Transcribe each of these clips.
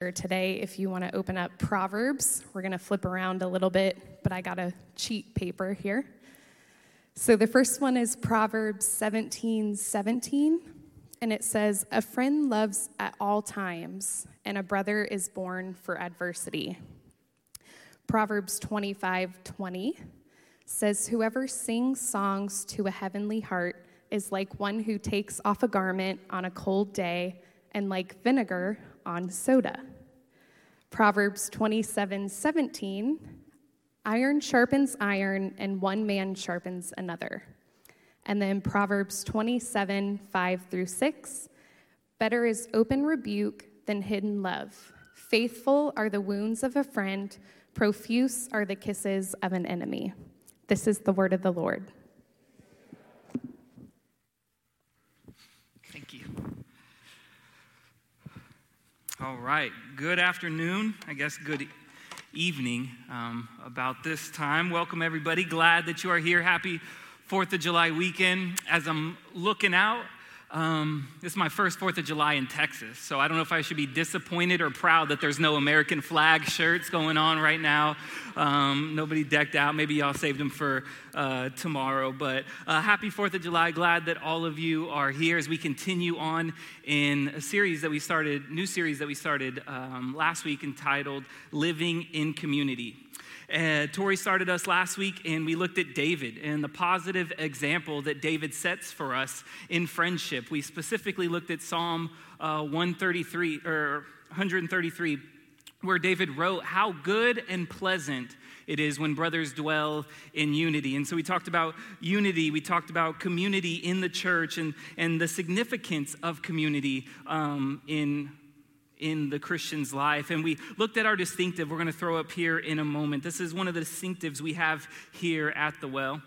today if you want to open up Proverbs. We're going to flip around a little bit, but I got a cheat paper here. So the first one is Proverbs 17 17, and it says, A friend loves at all times, and a brother is born for adversity. Proverbs 25 20 says, Whoever sings songs to a heavenly heart is like one who takes off a garment on a cold day and like vinegar on soda. Proverbs 27 17, iron sharpens iron, and one man sharpens another. And then Proverbs 27 5 through 6, better is open rebuke than hidden love. Faithful are the wounds of a friend, profuse are the kisses of an enemy. This is the word of the Lord. All right. Good afternoon. I guess good evening um, about this time. Welcome, everybody. Glad that you are here. Happy 4th of July weekend. As I'm looking out, um, this is my first 4th of July in Texas, so I don't know if I should be disappointed or proud that there's no American flag shirts going on right now. Um, nobody decked out. Maybe y'all saved them for uh, tomorrow. But uh, happy 4th of July. Glad that all of you are here as we continue on in a series that we started, new series that we started um, last week entitled Living in Community. Uh, Tori started us last week, and we looked at David and the positive example that David sets for us in friendship. We specifically looked at Psalm uh, 133 or 133, where David wrote, "How good and pleasant." It is when brothers dwell in unity. And so we talked about unity, we talked about community in the church and, and the significance of community um, in in the Christian's life. And we looked at our distinctive, we're going to throw up here in a moment. This is one of the distinctives we have here at the well.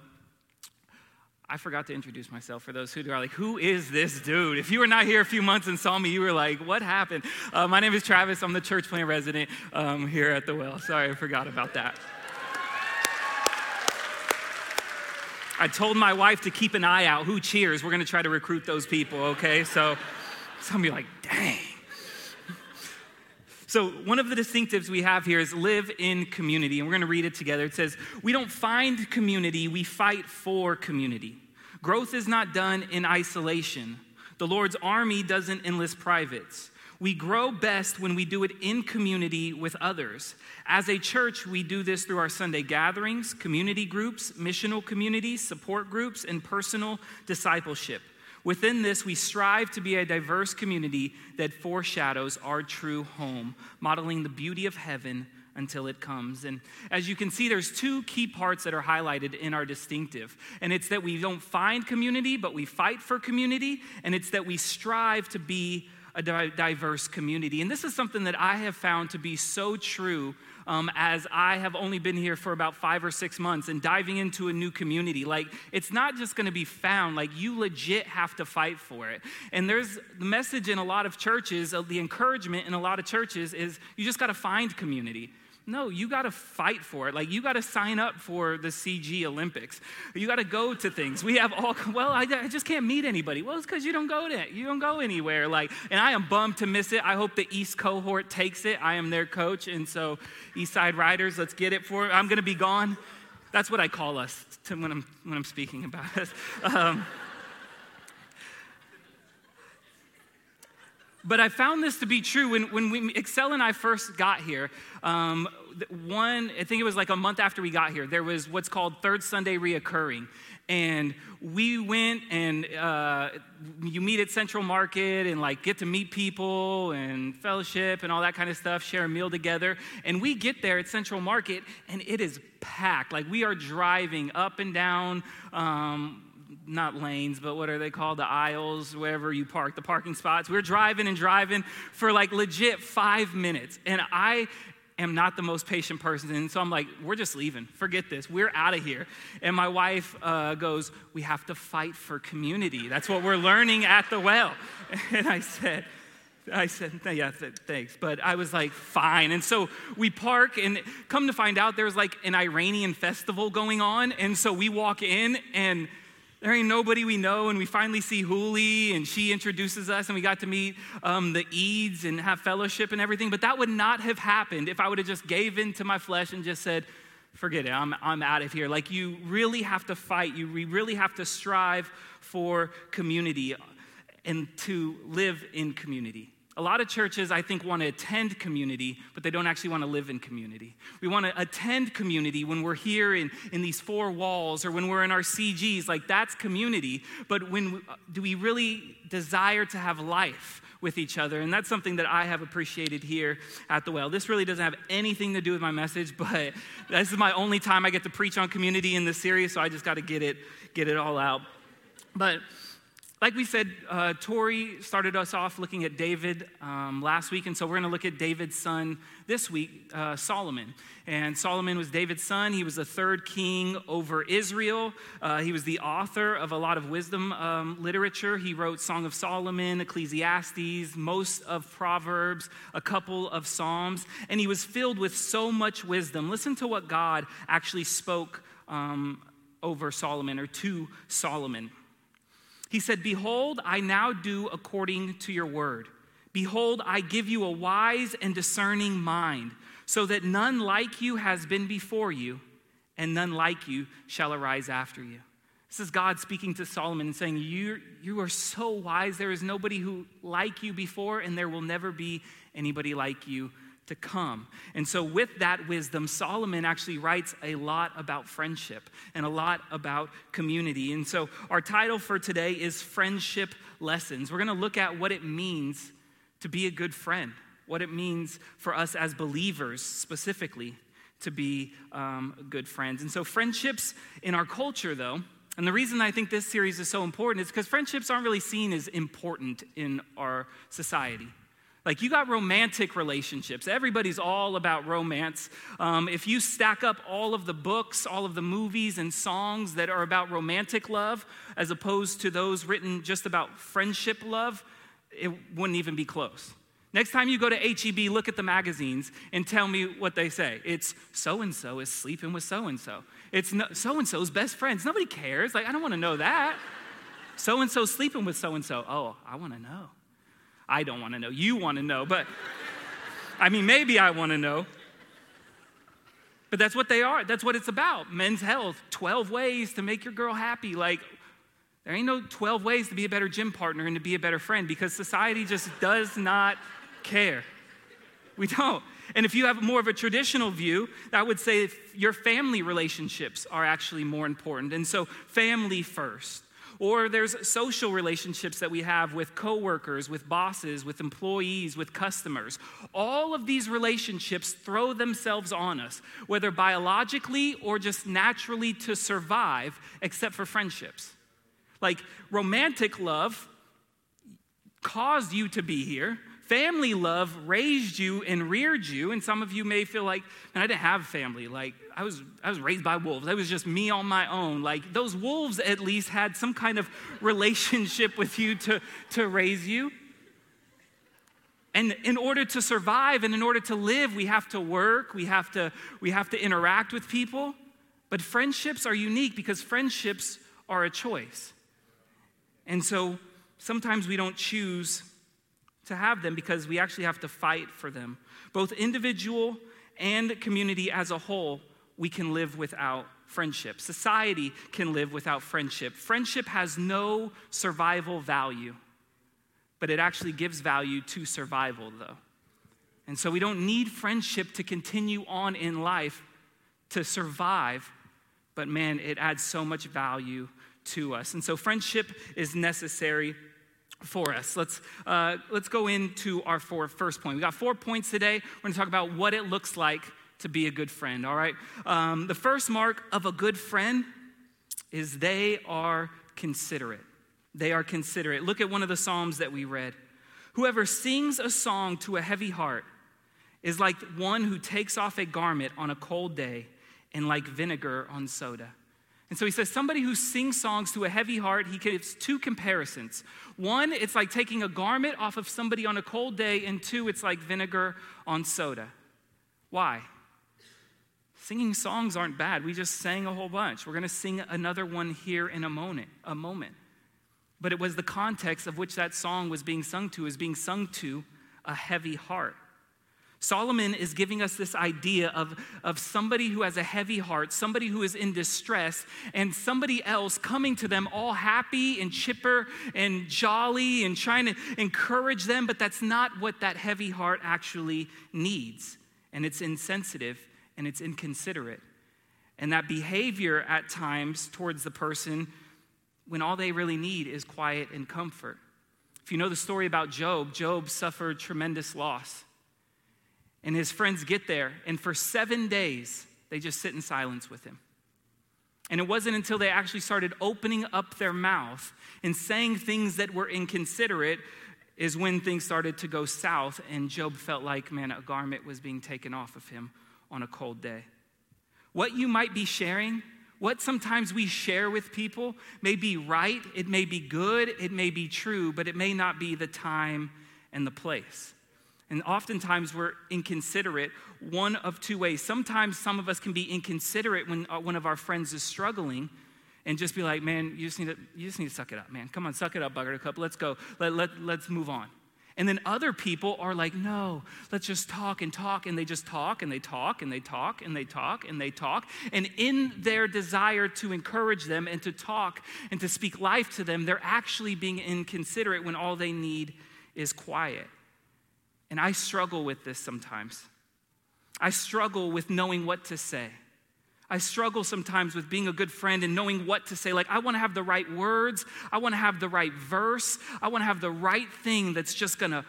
I forgot to introduce myself for those who are like, who is this dude? If you were not here a few months and saw me, you were like, what happened? Uh, my name is Travis. I'm the church plant resident um, here at the well. Sorry, I forgot about that. I told my wife to keep an eye out. Who cheers? We're going to try to recruit those people, okay? So some of you like, dang. So, one of the distinctives we have here is live in community, and we're going to read it together. It says, We don't find community, we fight for community. Growth is not done in isolation. The Lord's army doesn't enlist privates. We grow best when we do it in community with others. As a church, we do this through our Sunday gatherings, community groups, missional communities, support groups, and personal discipleship. Within this, we strive to be a diverse community that foreshadows our true home, modeling the beauty of heaven until it comes. And as you can see, there's two key parts that are highlighted in our distinctive. And it's that we don't find community, but we fight for community. And it's that we strive to be a diverse community. And this is something that I have found to be so true um, as I have only been here for about five or six months and diving into a new community. Like, it's not just gonna be found, like, you legit have to fight for it. And there's the message in a lot of churches, uh, the encouragement in a lot of churches is you just gotta find community. No, you got to fight for it. Like, you got to sign up for the CG Olympics. You got to go to things. We have all, well, I, I just can't meet anybody. Well, it's because you don't go to You don't go anywhere. Like, and I am bummed to miss it. I hope the East cohort takes it. I am their coach. And so, East Side Riders, let's get it for I'm going to be gone. That's what I call us to, when, I'm, when I'm speaking about us. Um, But I found this to be true when, when we, Excel and I first got here. Um, one, I think it was like a month after we got here, there was what's called Third Sunday Reoccurring. And we went and uh, you meet at Central Market and like get to meet people and fellowship and all that kind of stuff, share a meal together. And we get there at Central Market and it is packed. Like we are driving up and down. Um, not lanes, but what are they called? The aisles, wherever you park, the parking spots. We're driving and driving for like legit five minutes. And I am not the most patient person. And so I'm like, we're just leaving. Forget this. We're out of here. And my wife uh, goes, we have to fight for community. That's what we're learning at the well. And I said, I said, yeah, thanks. But I was like, fine. And so we park, and come to find out, there's like an Iranian festival going on. And so we walk in, and there ain't nobody we know, and we finally see Huli, and she introduces us, and we got to meet um, the Eads and have fellowship and everything. But that would not have happened if I would have just gave in to my flesh and just said, forget it, I'm, I'm out of here. Like, you really have to fight, you really have to strive for community and to live in community. A lot of churches, I think, want to attend community, but they don't actually want to live in community. We want to attend community when we're here in, in these four walls or when we're in our CGs, like that's community. But when uh, do we really desire to have life with each other? And that's something that I have appreciated here at the well. This really doesn't have anything to do with my message, but this is my only time I get to preach on community in this series, so I just got to get it, get it all out. But like we said, uh, Tori started us off looking at David um, last week, and so we're going to look at David's son this week, uh, Solomon. And Solomon was David's son. He was the third king over Israel. Uh, he was the author of a lot of wisdom um, literature. He wrote Song of Solomon, Ecclesiastes, most of Proverbs, a couple of Psalms, and he was filled with so much wisdom. Listen to what God actually spoke um, over Solomon or to Solomon. He said, Behold, I now do according to your word. Behold, I give you a wise and discerning mind, so that none like you has been before you, and none like you shall arise after you. This is God speaking to Solomon and saying, you, you are so wise. There is nobody who like you before, and there will never be anybody like you to come. And so, with that wisdom, Solomon actually writes a lot about friendship and a lot about community. And so, our title for today is Friendship Lessons. We're going to look at what it means to be a good friend, what it means for us as believers specifically to be um, good friends. And so, friendships in our culture, though, and the reason I think this series is so important is because friendships aren't really seen as important in our society. Like, you got romantic relationships. Everybody's all about romance. Um, if you stack up all of the books, all of the movies and songs that are about romantic love, as opposed to those written just about friendship love, it wouldn't even be close. Next time you go to HEB, look at the magazines and tell me what they say. It's so and so is sleeping with so and so. It's so and so's best friends. Nobody cares. Like, I don't want to know that. So and so sleeping with so and so. Oh, I want to know. I don't want to know. You want to know, but I mean, maybe I want to know. But that's what they are. That's what it's about. Men's health, 12 ways to make your girl happy. Like, there ain't no 12 ways to be a better gym partner and to be a better friend because society just does not care. We don't. And if you have more of a traditional view, that would say your family relationships are actually more important. And so, family first. Or there's social relationships that we have with coworkers, with bosses, with employees, with customers. All of these relationships throw themselves on us, whether biologically or just naturally to survive, except for friendships. Like romantic love caused you to be here, family love raised you and reared you. And some of you may feel like, I didn't have family. Like, I was, I was raised by wolves. It was just me on my own. Like, those wolves at least had some kind of relationship with you to, to raise you. And in order to survive and in order to live, we have to work, we have to, we have to interact with people. But friendships are unique because friendships are a choice. And so sometimes we don't choose to have them because we actually have to fight for them. Both individual and community as a whole, we can live without friendship. Society can live without friendship. Friendship has no survival value, but it actually gives value to survival, though. And so we don't need friendship to continue on in life to survive, but man, it adds so much value to us. And so friendship is necessary for us. Let's, uh, let's go into our four, first point. We got four points today. We're going to talk about what it looks like to be a good friend, all right? Um, the first mark of a good friend is they are considerate. They are considerate. Look at one of the Psalms that we read. Whoever sings a song to a heavy heart is like one who takes off a garment on a cold day and like vinegar on soda. And so he says, somebody who sings songs to a heavy heart, he gives two comparisons. One, it's like taking a garment off of somebody on a cold day, and two, it's like vinegar on soda. Why? Singing songs aren't bad. We just sang a whole bunch. We're going to sing another one here in a moment, a moment. But it was the context of which that song was being sung to is being sung to a heavy heart. Solomon is giving us this idea of, of somebody who has a heavy heart, somebody who is in distress, and somebody else coming to them all happy and chipper and jolly and trying to encourage them, but that's not what that heavy heart actually needs. And it's insensitive and it's inconsiderate. And that behavior at times towards the person when all they really need is quiet and comfort. If you know the story about Job, Job suffered tremendous loss. And his friends get there, and for seven days, they just sit in silence with him. And it wasn't until they actually started opening up their mouth and saying things that were inconsiderate is when things started to go south, and Job felt like, man, a garment was being taken off of him on a cold day. What you might be sharing, what sometimes we share with people, may be right, it may be good, it may be true, but it may not be the time and the place. And oftentimes we're inconsiderate one of two ways. Sometimes some of us can be inconsiderate when uh, one of our friends is struggling and just be like, man, you just need to, you just need to suck it up, man. Come on, suck it up, Buttercup. Let's go. Let, let, let's move on. And then other people are like, no, let's just talk and talk. And they just talk and they talk and they talk and they talk and they talk. And in their desire to encourage them and to talk and to speak life to them, they're actually being inconsiderate when all they need is quiet. And I struggle with this sometimes. I struggle with knowing what to say. I struggle sometimes with being a good friend and knowing what to say. Like, I want to have the right words. I want to have the right verse. I want to have the right thing that's just going to,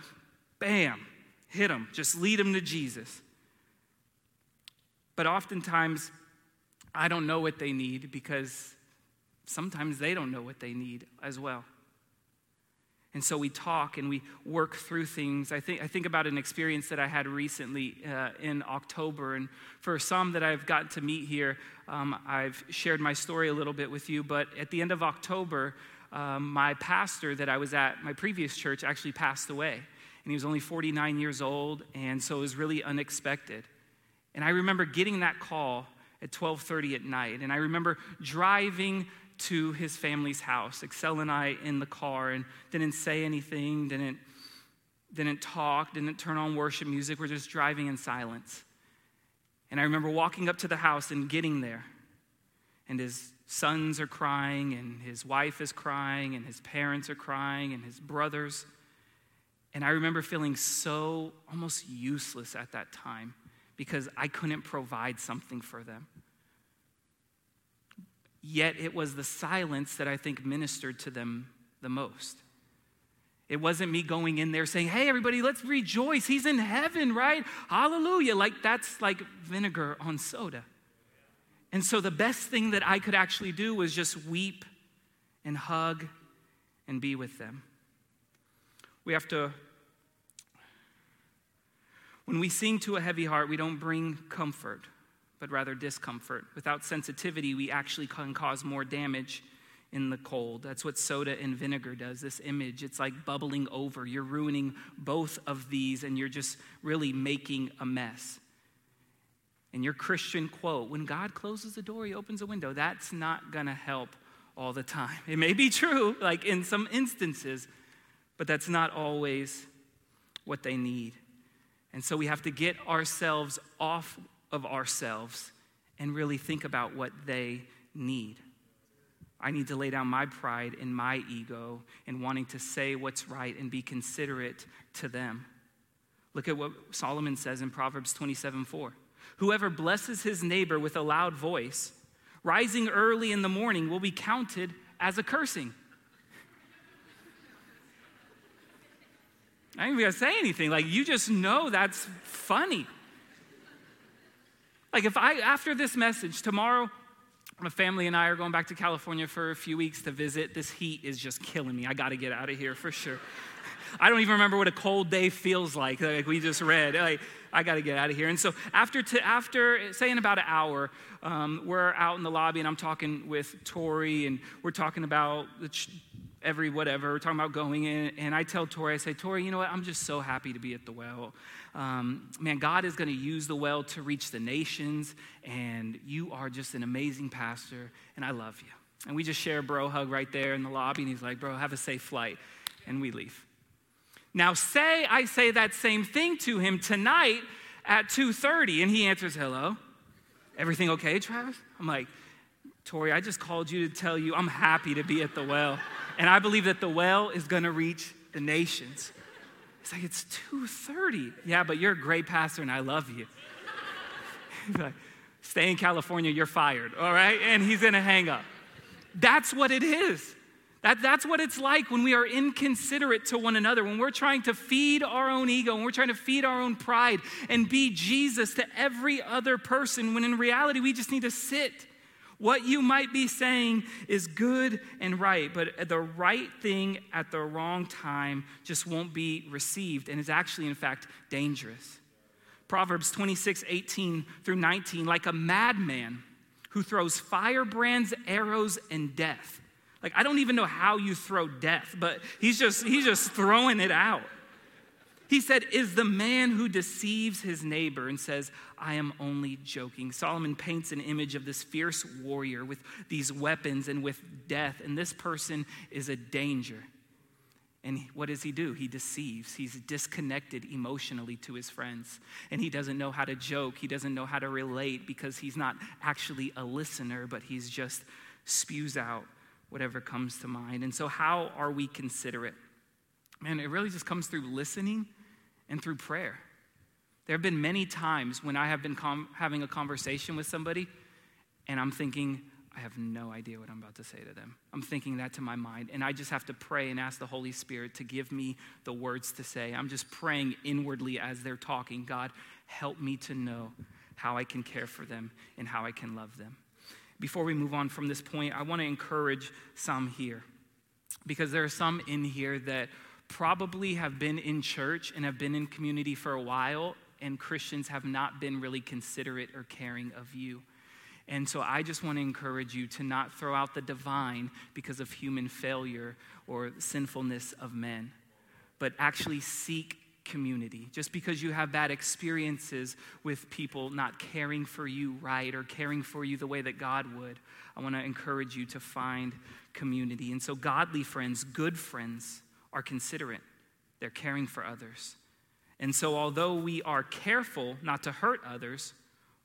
bam, hit them, just lead them to Jesus. But oftentimes, I don't know what they need because sometimes they don't know what they need as well. And so we talk and we work through things. I think, I think about an experience that I had recently uh, in October. And for some that I've gotten to meet here, um, I've shared my story a little bit with you. But at the end of October, um, my pastor that I was at my previous church actually passed away. And he was only 49 years old. And so it was really unexpected. And I remember getting that call at 12:30 at night and I remember driving to his family's house. Excel and I in the car and didn't say anything, didn't, didn't talk, didn't turn on worship music. We're just driving in silence. And I remember walking up to the house and getting there. And his sons are crying, and his wife is crying, and his parents are crying, and his brothers. And I remember feeling so almost useless at that time because I couldn't provide something for them. Yet it was the silence that I think ministered to them the most. It wasn't me going in there saying, hey, everybody, let's rejoice. He's in heaven, right? Hallelujah. Like that's like vinegar on soda. And so the best thing that I could actually do was just weep and hug and be with them. We have to, when we sing to a heavy heart, we don't bring comfort but rather discomfort. Without sensitivity, we actually can cause more damage in the cold. That's what soda and vinegar does. This image, it's like bubbling over. You're ruining both of these, and you're just really making a mess. And your Christian quote, when God closes the door, he opens a window, that's not going to help all the time. It may be true, like in some instances, but that's not always what they need. And so we have to get ourselves off of ourselves and really think about what they need. I need to lay down my pride and my ego in wanting to say what's right and be considerate to them. Look at what Solomon says in Proverbs 27 4. Whoever blesses his neighbor with a loud voice, rising early in the morning, will be counted as a cursing. I ain't even gonna say anything. Like, you just know that's funny. Like, if I, after this message, tomorrow, my family and I are going back to California for a few weeks to visit. This heat is just killing me. I got to get out of here for sure. I don't even remember what a cold day feels like, like we just read. Like, I got to get out of here. And so, after, to, after say, in about an hour, um, we're out in the lobby and I'm talking with Tori and we're talking about the ch- every whatever. We're talking about going in, and I tell Tori, I say, Tori, you know what? I'm just so happy to be at the well. Um, man, God is going to use the well to reach the nations, and you are just an amazing pastor, and I love you. And we just share a bro hug right there in the lobby, and he's like, Bro, have a safe flight. And we leave. Now, say I say that same thing to him tonight at 2:30, and he answers, Hello. Everything okay, Travis? I'm like, Tori, I just called you to tell you I'm happy to be at the well. And I believe that the well is gonna reach the nations. It's like, it's 2.30. Yeah, but you're a great pastor and I love you. He's like, stay in California, you're fired, all right? And he's in a hang up. That's what it is. That, that's what it's like when we are inconsiderate to one another, when we're trying to feed our own ego, when we're trying to feed our own pride and be Jesus to every other person, when in reality we just need to sit. What you might be saying is good and right, but the right thing at the wrong time just won't be received and is actually, in fact, dangerous. Proverbs 26, 18 through 19, like a madman who throws firebrands, arrows, and death like, I don't even know how you throw death, but he's just, he's just throwing it out. He said, Is the man who deceives his neighbor and says, I am only joking. Solomon paints an image of this fierce warrior with these weapons and with death, and this person is a danger. And what does he do? He deceives. He's disconnected emotionally to his friends. And he doesn't know how to joke. He doesn't know how to relate because he's not actually a listener, but he's just spews out whatever comes to mind. And so, how are we considerate? Man, it really just comes through listening and through prayer. There have been many times when I have been com- having a conversation with somebody and I'm thinking, I have no idea what I'm about to say to them. I'm thinking that to my mind, and I just have to pray and ask the Holy Spirit to give me the words to say. I'm just praying inwardly as they're talking God, help me to know how I can care for them and how I can love them before we move on from this point, I want to encourage some here because there are some in here that probably have been in church and have been in community for a while, and Christians have not been really considerate or caring of you. And so I just want to encourage you to not throw out the divine because of human failure or sinfulness of men, but actually seek community. Just because you have bad experiences with people not caring for you right or caring for you the way that God would, I want to encourage you to find community. And so, godly friends, good friends, are considerate, they're caring for others. And so, although we are careful not to hurt others,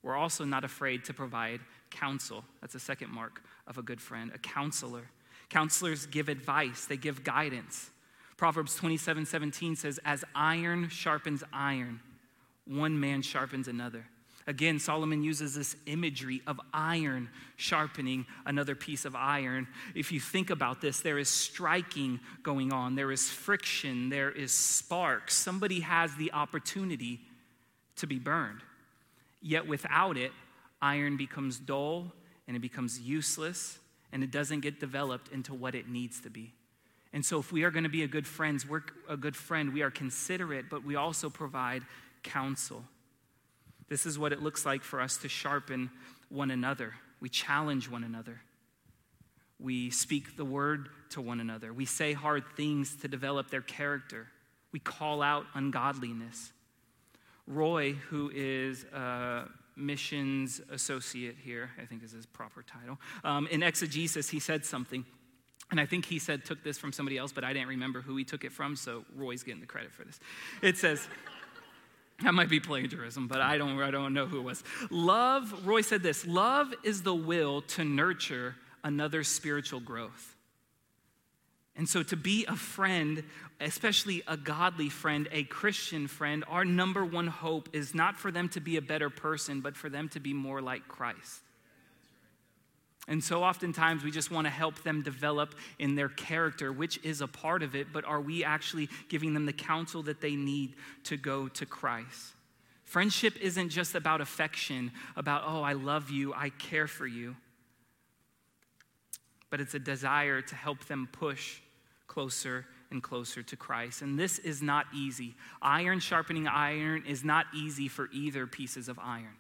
we're also not afraid to provide counsel. That's a second mark of a good friend, a counselor. Counselors give advice, they give guidance. Proverbs 27 17 says, As iron sharpens iron, one man sharpens another. Again, Solomon uses this imagery of iron sharpening another piece of iron. If you think about this, there is striking going on, there is friction, there is sparks. Somebody has the opportunity to be burned. Yet without it, iron becomes dull and it becomes useless and it doesn't get developed into what it needs to be. And so, if we are going to be a good friends, we're a good friend. We are considerate, but we also provide counsel. This is what it looks like for us to sharpen one another. We challenge one another. We speak the word to one another. We say hard things to develop their character. We call out ungodliness. Roy, who is a missions associate here, I think is his proper title, um, in exegesis, he said something and I think he said, took this from somebody else, but I didn't remember who he took it from, so Roy's getting the credit for this. It says, that might be plagiarism, but I don't, I don't know who it was. Love, Roy said this love is the will to nurture another spiritual growth. And so, to be a friend, especially a godly friend, a Christian friend, our number one hope is not for them to be a better person, but for them to be more like Christ. And so oftentimes we just want to help them develop in their character, which is a part of it, but are we actually giving them the counsel that they need to go to Christ? Friendship isn't just about affection, about, oh, I love you, I care for you, but it's a desire to help them push closer and closer to Christ. And this is not easy. Iron sharpening iron is not easy for either pieces of iron.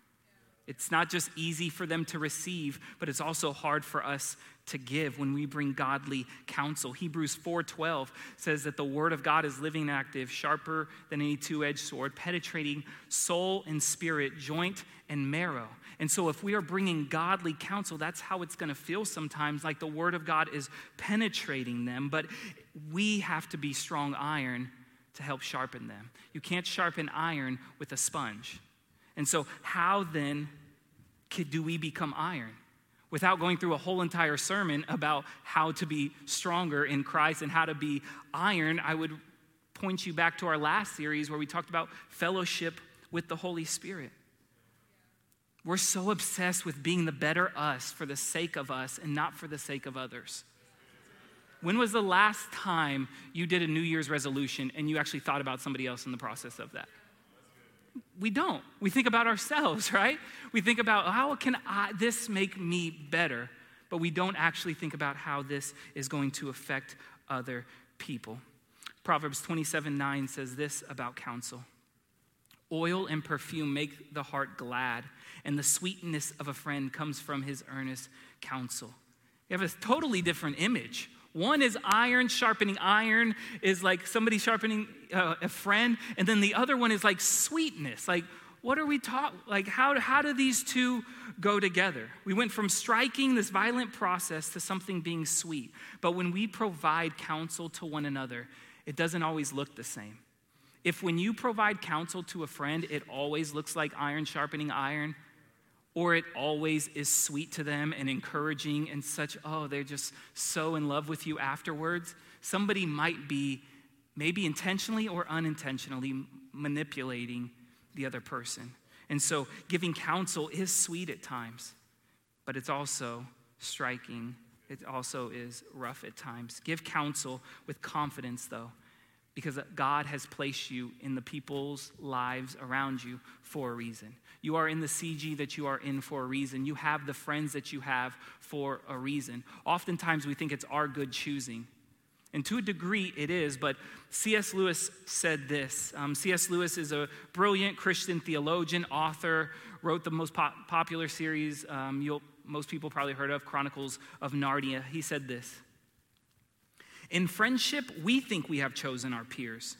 It's not just easy for them to receive, but it's also hard for us to give when we bring godly counsel. Hebrews 4:12 says that the word of God is living and active, sharper than any two-edged sword, penetrating soul and spirit, joint and marrow. And so if we are bringing godly counsel, that's how it's going to feel sometimes like the word of God is penetrating them, but we have to be strong iron to help sharpen them. You can't sharpen iron with a sponge. And so how then do we become iron? Without going through a whole entire sermon about how to be stronger in Christ and how to be iron, I would point you back to our last series where we talked about fellowship with the Holy Spirit. We're so obsessed with being the better us for the sake of us and not for the sake of others. When was the last time you did a New Year's resolution and you actually thought about somebody else in the process of that? We don't. We think about ourselves, right? We think about oh, how can I, this make me better, but we don't actually think about how this is going to affect other people. Proverbs 27 9 says this about counsel Oil and perfume make the heart glad, and the sweetness of a friend comes from his earnest counsel. You have a totally different image one is iron sharpening iron, is like somebody sharpening uh, a friend, and then the other one is like sweetness. Like, what are we taught? Like, how, how do these two go together? We went from striking this violent process to something being sweet. But when we provide counsel to one another, it doesn't always look the same. If when you provide counsel to a friend, it always looks like iron sharpening iron, or it always is sweet to them and encouraging and such, oh, they're just so in love with you afterwards. Somebody might be, maybe intentionally or unintentionally, manipulating the other person. And so giving counsel is sweet at times, but it's also striking. It also is rough at times. Give counsel with confidence, though, because God has placed you in the people's lives around you for a reason. You are in the CG that you are in for a reason. You have the friends that you have for a reason. Oftentimes we think it's our good choosing. And to a degree, it is, but C.S. Lewis said this. Um, C.S. Lewis is a brilliant Christian theologian, author, wrote the most pop- popular series um, most people probably heard of, Chronicles of Narnia. He said this In friendship, we think we have chosen our peers.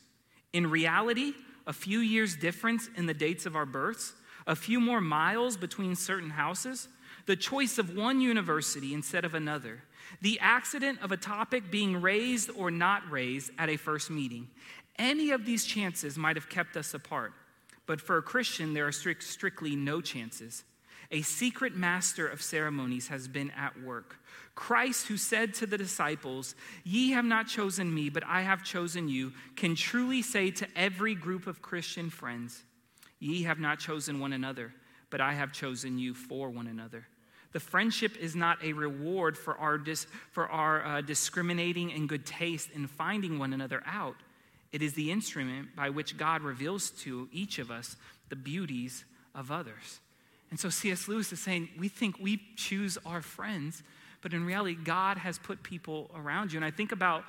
In reality, a few years' difference in the dates of our births a few more miles between certain houses, the choice of one university instead of another, the accident of a topic being raised or not raised at a first meeting. Any of these chances might have kept us apart. But for a Christian, there are strict, strictly no chances. A secret master of ceremonies has been at work. Christ, who said to the disciples, Ye have not chosen me, but I have chosen you, can truly say to every group of Christian friends, Ye have not chosen one another, but I have chosen you for one another. The friendship is not a reward for our, dis, for our uh, discriminating and good taste in finding one another out. It is the instrument by which God reveals to each of us the beauties of others. And so C.S. Lewis is saying, we think we choose our friends, but in reality, God has put people around you. And I think about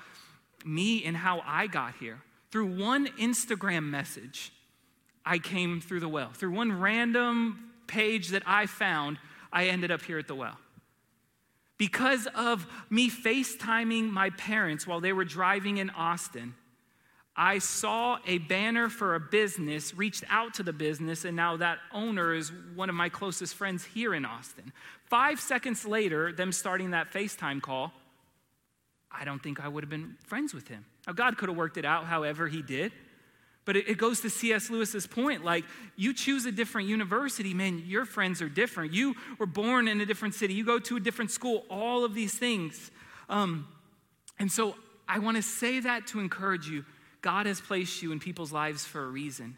me and how I got here. Through one Instagram message, I came through the well. Through one random page that I found, I ended up here at the well. Because of me FaceTiming my parents while they were driving in Austin, I saw a banner for a business, reached out to the business, and now that owner is one of my closest friends here in Austin. Five seconds later, them starting that FaceTime call, I don't think I would have been friends with him. Now, God could have worked it out however He did. But it, goes to C.S. Lewis's point like, you choose a different university, man, your friends are different. You were born in a different city, you go to a different school, all of these things. Um, and so I want to say that to encourage you. God has placed you in people's lives for a reason.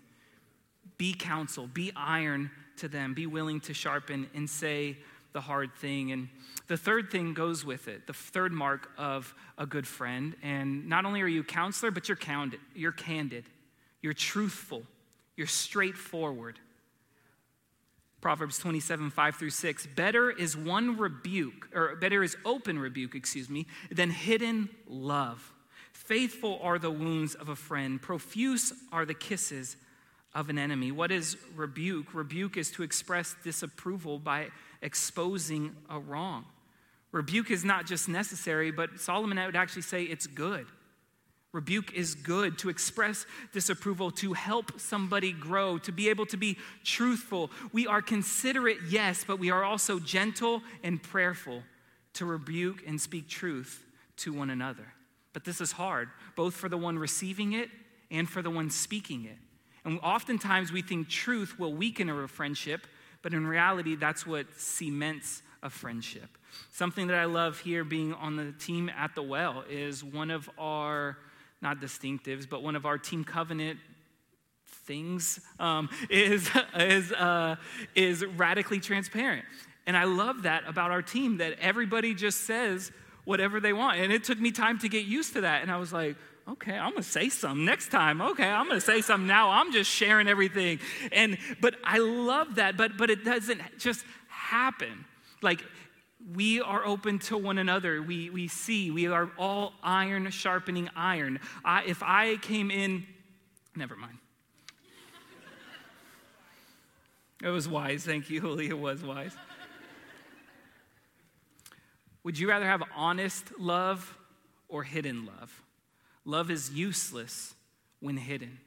Be counsel, be iron to them, be willing to sharpen and say the hard thing. And the third thing goes with it the third mark of a good friend. And not only are you counselor, but you're candid. You're candid. You're truthful. You're straightforward. Proverbs 27, 5 through 6. Better is one rebuke, or better is open rebuke, excuse me, than hidden love. Faithful are the wounds of a friend, profuse are the kisses of an enemy. What is rebuke? Rebuke is to express disapproval by exposing a wrong. Rebuke is not just necessary, but Solomon would actually say it's good. Rebuke is good to express disapproval, to help somebody grow, to be able to be truthful. We are considerate, yes, but we are also gentle and prayerful to rebuke and speak truth to one another. But this is hard, both for the one receiving it and for the one speaking it. And oftentimes we think truth will weaken a friendship, but in reality, that's what cements a friendship. Something that I love here being on the team at the well is one of our not distinctives, but one of our team covenant things um, is, is, uh, is radically transparent. And I love that about our team that everybody just says whatever they want. And it took me time to get used to that. And I was like, okay, I'm gonna say something next time. Okay, I'm gonna say something now. I'm just sharing everything. And but I love that, but but it doesn't just happen. Like we are open to one another. We, we see, we are all iron sharpening iron. I, if I came in, never mind. It was wise. Thank you, Julie. It was wise. Would you rather have honest love or hidden love? Love is useless when hidden.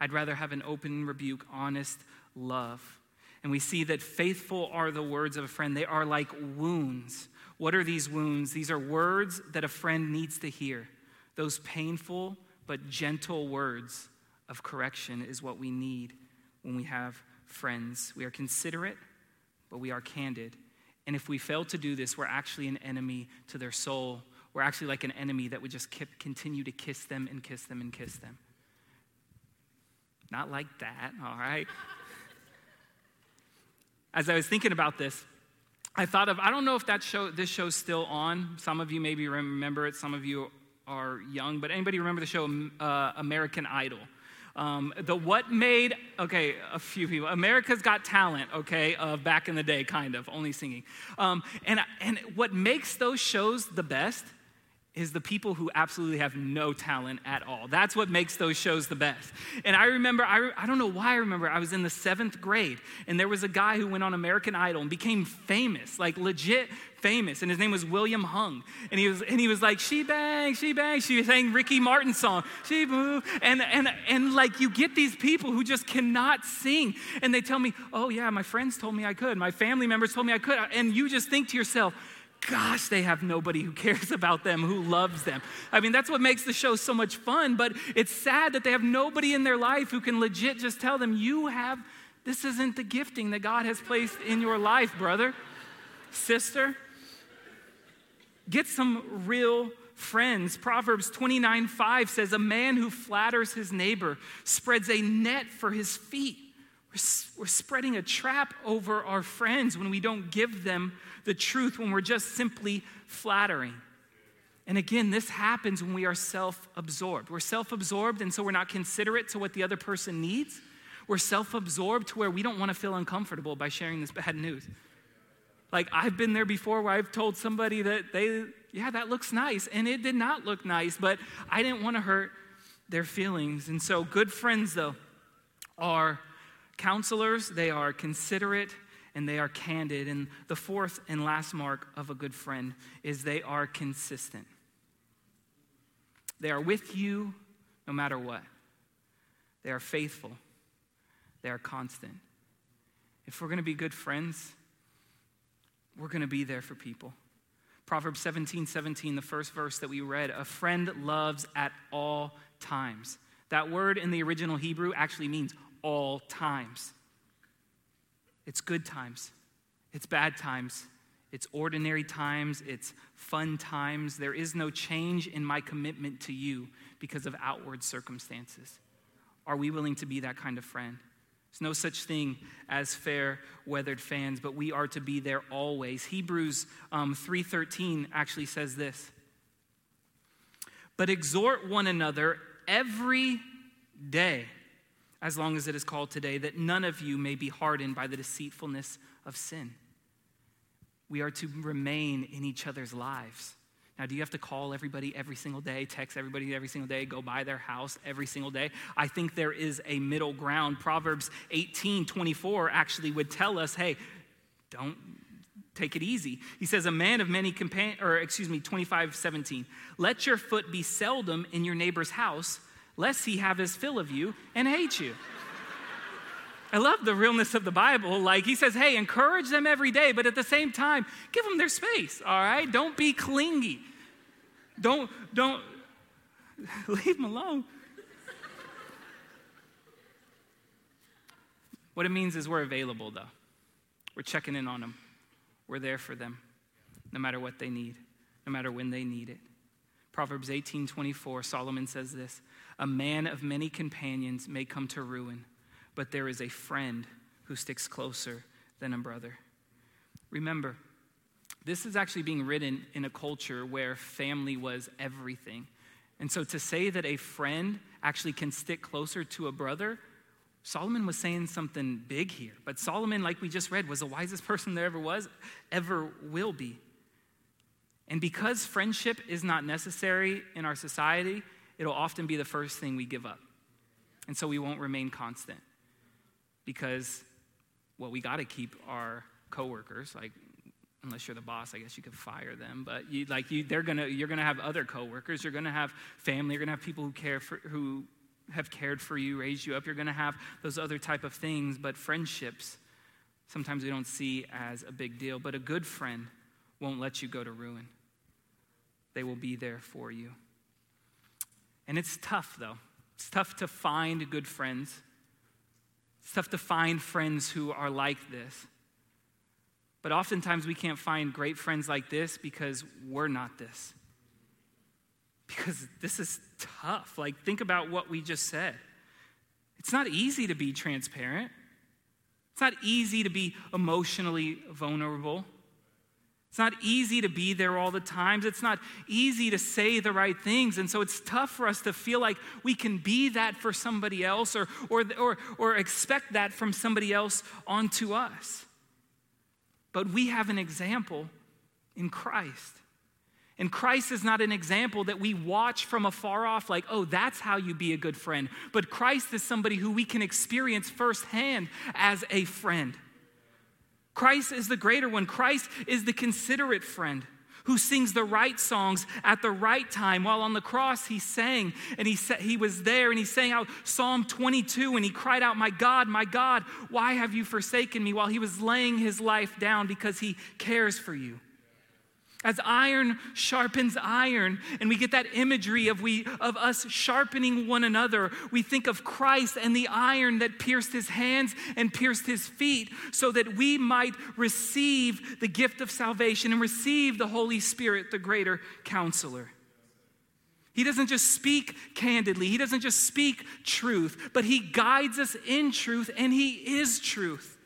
I'd rather have an open rebuke, honest love. And we see that faithful are the words of a friend. They are like wounds. What are these wounds? These are words that a friend needs to hear. Those painful but gentle words of correction is what we need when we have friends. We are considerate, but we are candid. And if we fail to do this, we're actually an enemy to their soul. We're actually like an enemy that would just continue to kiss them and kiss them and kiss them. Not like that, all right? as I was thinking about this, I thought of, I don't know if that show, this show's still on. Some of you maybe remember it, some of you are young, but anybody remember the show uh, American Idol? Um, the what made, okay, a few people. America's Got Talent, okay, uh, back in the day, kind of, only singing. Um, and, and what makes those shows the best is the people who absolutely have no talent at all. That's what makes those shows the best. And I remember, I, I don't know why I remember, I was in the seventh grade, and there was a guy who went on American Idol and became famous, like legit famous, and his name was William Hung. And he was, and he was like, she bang, she bang. She sang Ricky Martin song, she boo. And, and, and like you get these people who just cannot sing, and they tell me, oh yeah, my friends told me I could, my family members told me I could. And you just think to yourself, gosh, they have nobody who cares about them, who loves them. I mean, that's what makes the show so much fun, but it's sad that they have nobody in their life who can legit just tell them, you have, this isn't the gifting that God has placed in your life, brother, sister. Get some real friends. Proverbs 29 5 says, A man who flatters his neighbor spreads a net for his feet. We're, we're spreading a trap over our friends when we don't give them the truth, when we're just simply flattering. And again, this happens when we are self absorbed. We're self absorbed, and so we're not considerate to what the other person needs. We're self absorbed to where we don't want to feel uncomfortable by sharing this bad news. Like, I've been there before where I've told somebody that they, yeah, that looks nice, and it did not look nice, but I didn't want to hurt their feelings. And so, good friends, though, are counselors, they are considerate, and they are candid. And the fourth and last mark of a good friend is they are consistent. They are with you no matter what, they are faithful, they are constant. If we're going to be good friends, we're going to be there for people. Proverbs 17 17, the first verse that we read, a friend loves at all times. That word in the original Hebrew actually means all times. It's good times, it's bad times, it's ordinary times, it's fun times. There is no change in my commitment to you because of outward circumstances. Are we willing to be that kind of friend? There's no such thing as fair weathered fans, but we are to be there always. Hebrews um, 3:13 actually says this. But exhort one another every day as long as it is called today, that none of you may be hardened by the deceitfulness of sin. We are to remain in each other's lives. Now, do you have to call everybody every single day, text everybody every single day, go by their house every single day? I think there is a middle ground. Proverbs 18 24 actually would tell us hey, don't take it easy. He says, A man of many companions, or excuse me, 25 17, let your foot be seldom in your neighbor's house, lest he have his fill of you and hate you. I love the realness of the Bible. Like he says, hey, encourage them every day, but at the same time, give them their space, all right? Don't be clingy. Don't, don't, leave them alone. what it means is we're available, though. We're checking in on them. We're there for them, no matter what they need, no matter when they need it. Proverbs 18 24, Solomon says this A man of many companions may come to ruin but there is a friend who sticks closer than a brother. Remember, this is actually being written in a culture where family was everything. And so to say that a friend actually can stick closer to a brother, Solomon was saying something big here. But Solomon, like we just read, was the wisest person there ever was, ever will be. And because friendship is not necessary in our society, it'll often be the first thing we give up. And so we won't remain constant because, well, we got to keep our coworkers. Like, unless you're the boss, I guess you could fire them. But you, like, you, they're gonna, you're gonna have other coworkers. You're gonna have family. You're gonna have people who care for, who have cared for you, raised you up. You're gonna have those other type of things. But friendships, sometimes we don't see as a big deal. But a good friend won't let you go to ruin. They will be there for you. And it's tough, though. It's tough to find good friends. It's tough to find friends who are like this. But oftentimes we can't find great friends like this because we're not this. Because this is tough. Like, think about what we just said. It's not easy to be transparent, it's not easy to be emotionally vulnerable. It's not easy to be there all the times. It's not easy to say the right things. And so it's tough for us to feel like we can be that for somebody else or, or, or, or expect that from somebody else onto us. But we have an example in Christ. And Christ is not an example that we watch from afar off, like, oh, that's how you be a good friend. But Christ is somebody who we can experience firsthand as a friend. Christ is the greater one. Christ is the considerate friend who sings the right songs at the right time. While on the cross, he sang and he, sa- he was there and he sang out Psalm 22 and he cried out, My God, my God, why have you forsaken me? While he was laying his life down because he cares for you. As iron sharpens iron, and we get that imagery of, we, of us sharpening one another, we think of Christ and the iron that pierced his hands and pierced his feet, so that we might receive the gift of salvation and receive the Holy Spirit, the greater counselor. He doesn't just speak candidly, he doesn't just speak truth, but he guides us in truth, and he is truth.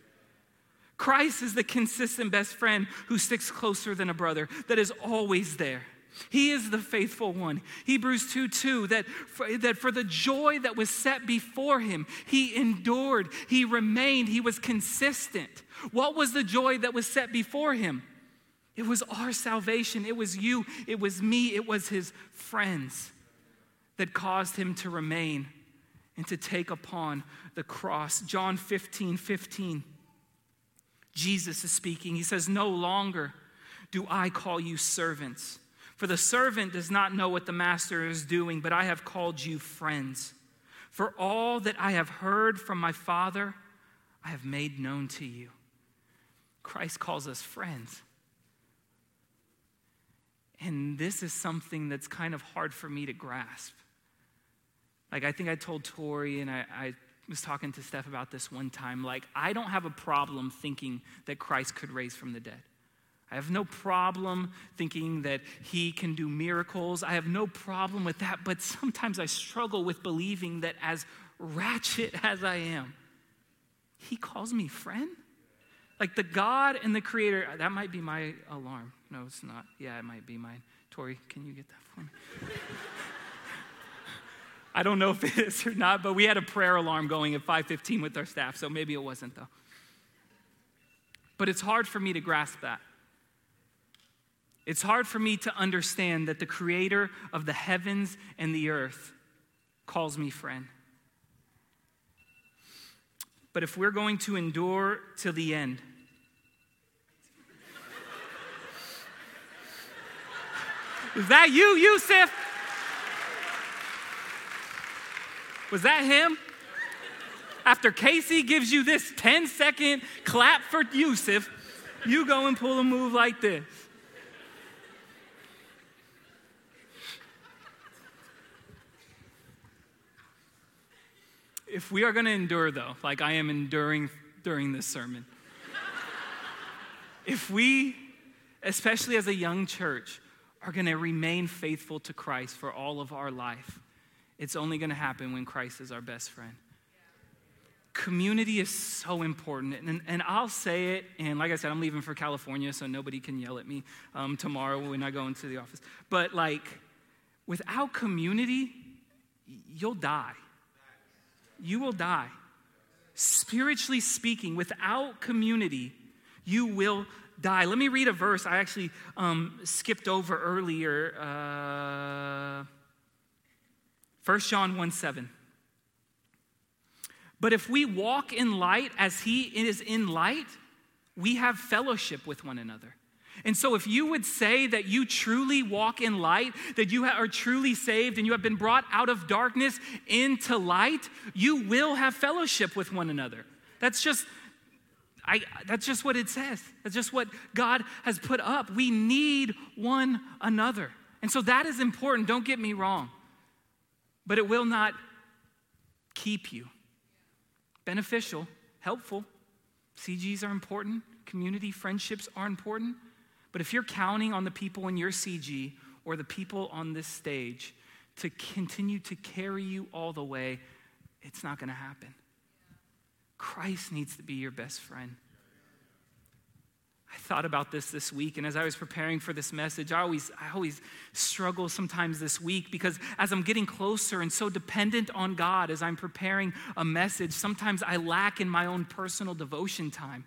Christ is the consistent best friend who sticks closer than a brother, that is always there. He is the faithful one. Hebrews 2 2, that for, that for the joy that was set before him, he endured, he remained, he was consistent. What was the joy that was set before him? It was our salvation. It was you, it was me, it was his friends that caused him to remain and to take upon the cross. John 15 15. Jesus is speaking. He says, No longer do I call you servants, for the servant does not know what the master is doing, but I have called you friends. For all that I have heard from my Father, I have made known to you. Christ calls us friends. And this is something that's kind of hard for me to grasp. Like, I think I told Tori and I, I was talking to Steph about this one time. Like, I don't have a problem thinking that Christ could raise from the dead. I have no problem thinking that he can do miracles. I have no problem with that. But sometimes I struggle with believing that, as ratchet as I am, he calls me friend. Like the God and the Creator, uh, that might be my alarm. No, it's not. Yeah, it might be mine. Tori, can you get that for me? I don't know if it is or not, but we had a prayer alarm going at 5:15 with our staff, so maybe it wasn't though. But it's hard for me to grasp that. It's hard for me to understand that the creator of the heavens and the earth calls me friend. But if we're going to endure till the end, is that you, Yusuf? Was that him? After Casey gives you this 10 second clap for Yusuf, you go and pull a move like this. If we are going to endure, though, like I am enduring during this sermon, if we, especially as a young church, are going to remain faithful to Christ for all of our life, it's only going to happen when Christ is our best friend. Community is so important. And, and I'll say it, and like I said, I'm leaving for California, so nobody can yell at me um, tomorrow when I go into the office. But like, without community, you'll die. You will die. Spiritually speaking, without community, you will die. Let me read a verse I actually um, skipped over earlier. Uh, 1 John 1 7. But if we walk in light as he is in light, we have fellowship with one another. And so, if you would say that you truly walk in light, that you are truly saved, and you have been brought out of darkness into light, you will have fellowship with one another. That's just, I, that's just what it says. That's just what God has put up. We need one another. And so, that is important. Don't get me wrong but it will not keep you. Beneficial, helpful. CGs are important, community friendships are important. But if you're counting on the people in your CG or the people on this stage to continue to carry you all the way, it's not going to happen. Christ needs to be your best friend. I thought about this this week, and as I was preparing for this message, I always, I always struggle sometimes this week because as I'm getting closer and so dependent on God as I'm preparing a message, sometimes I lack in my own personal devotion time.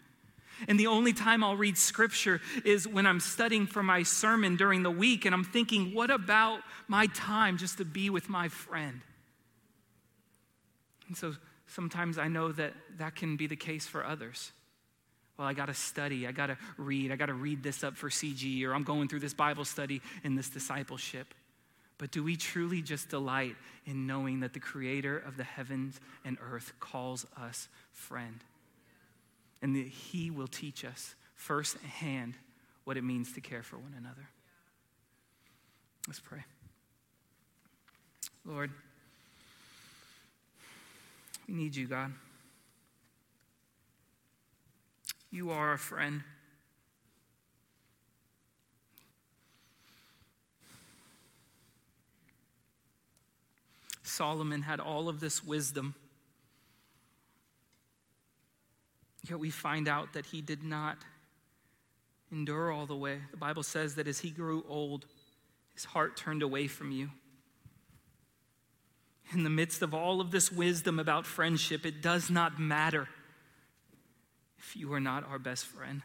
And the only time I'll read scripture is when I'm studying for my sermon during the week, and I'm thinking, what about my time just to be with my friend? And so sometimes I know that that can be the case for others well, I got to study, I got to read, I got to read this up for CG, or I'm going through this Bible study and this discipleship. But do we truly just delight in knowing that the creator of the heavens and earth calls us friend? And that he will teach us firsthand what it means to care for one another. Let's pray. Lord, we need you, God. You are a friend. Solomon had all of this wisdom. Yet we find out that he did not endure all the way. The Bible says that as he grew old, his heart turned away from you. In the midst of all of this wisdom about friendship, it does not matter if you are not our best friend.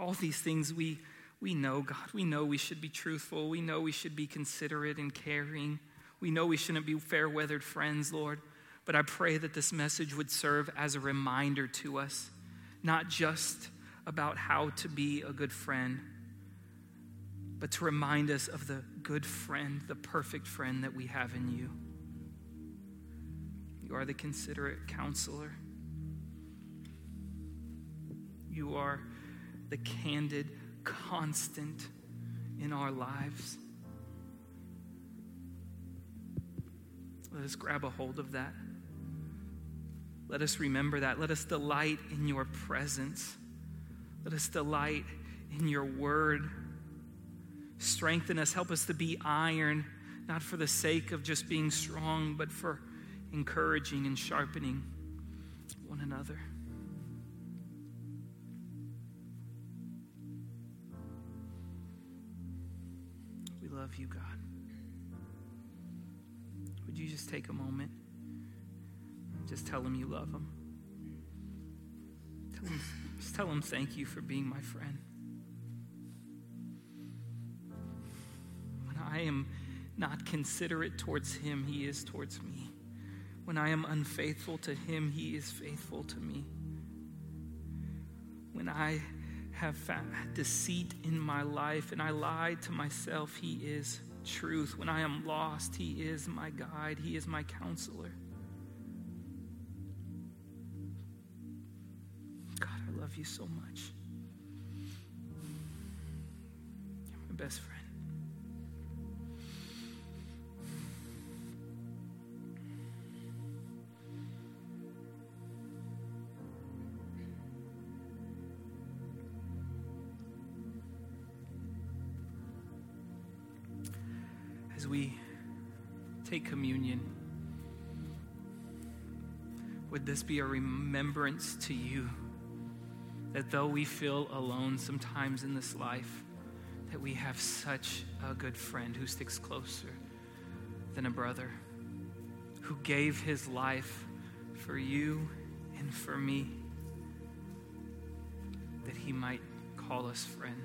All these things we, we know, God. We know we should be truthful. We know we should be considerate and caring. We know we shouldn't be fair weathered friends, Lord. But I pray that this message would serve as a reminder to us, not just about how to be a good friend, but to remind us of the good friend, the perfect friend that we have in you. You are the considerate counselor. You are the candid constant in our lives. Let us grab a hold of that. Let us remember that. Let us delight in your presence. Let us delight in your word. Strengthen us. Help us to be iron, not for the sake of just being strong, but for encouraging and sharpening one another. love you, God. Would you just take a moment? Just tell him you love him. Tell him just tell him thank you for being my friend. When I am not considerate towards him, he is towards me. When I am unfaithful to him, he is faithful to me. When I have found deceit in my life and I lied to myself, he is truth. When I am lost, he is my guide, he is my counselor. God, I love you so much. You're my best friend. This be a remembrance to you that though we feel alone sometimes in this life, that we have such a good friend who sticks closer than a brother, who gave his life for you and for me, that he might call us friend.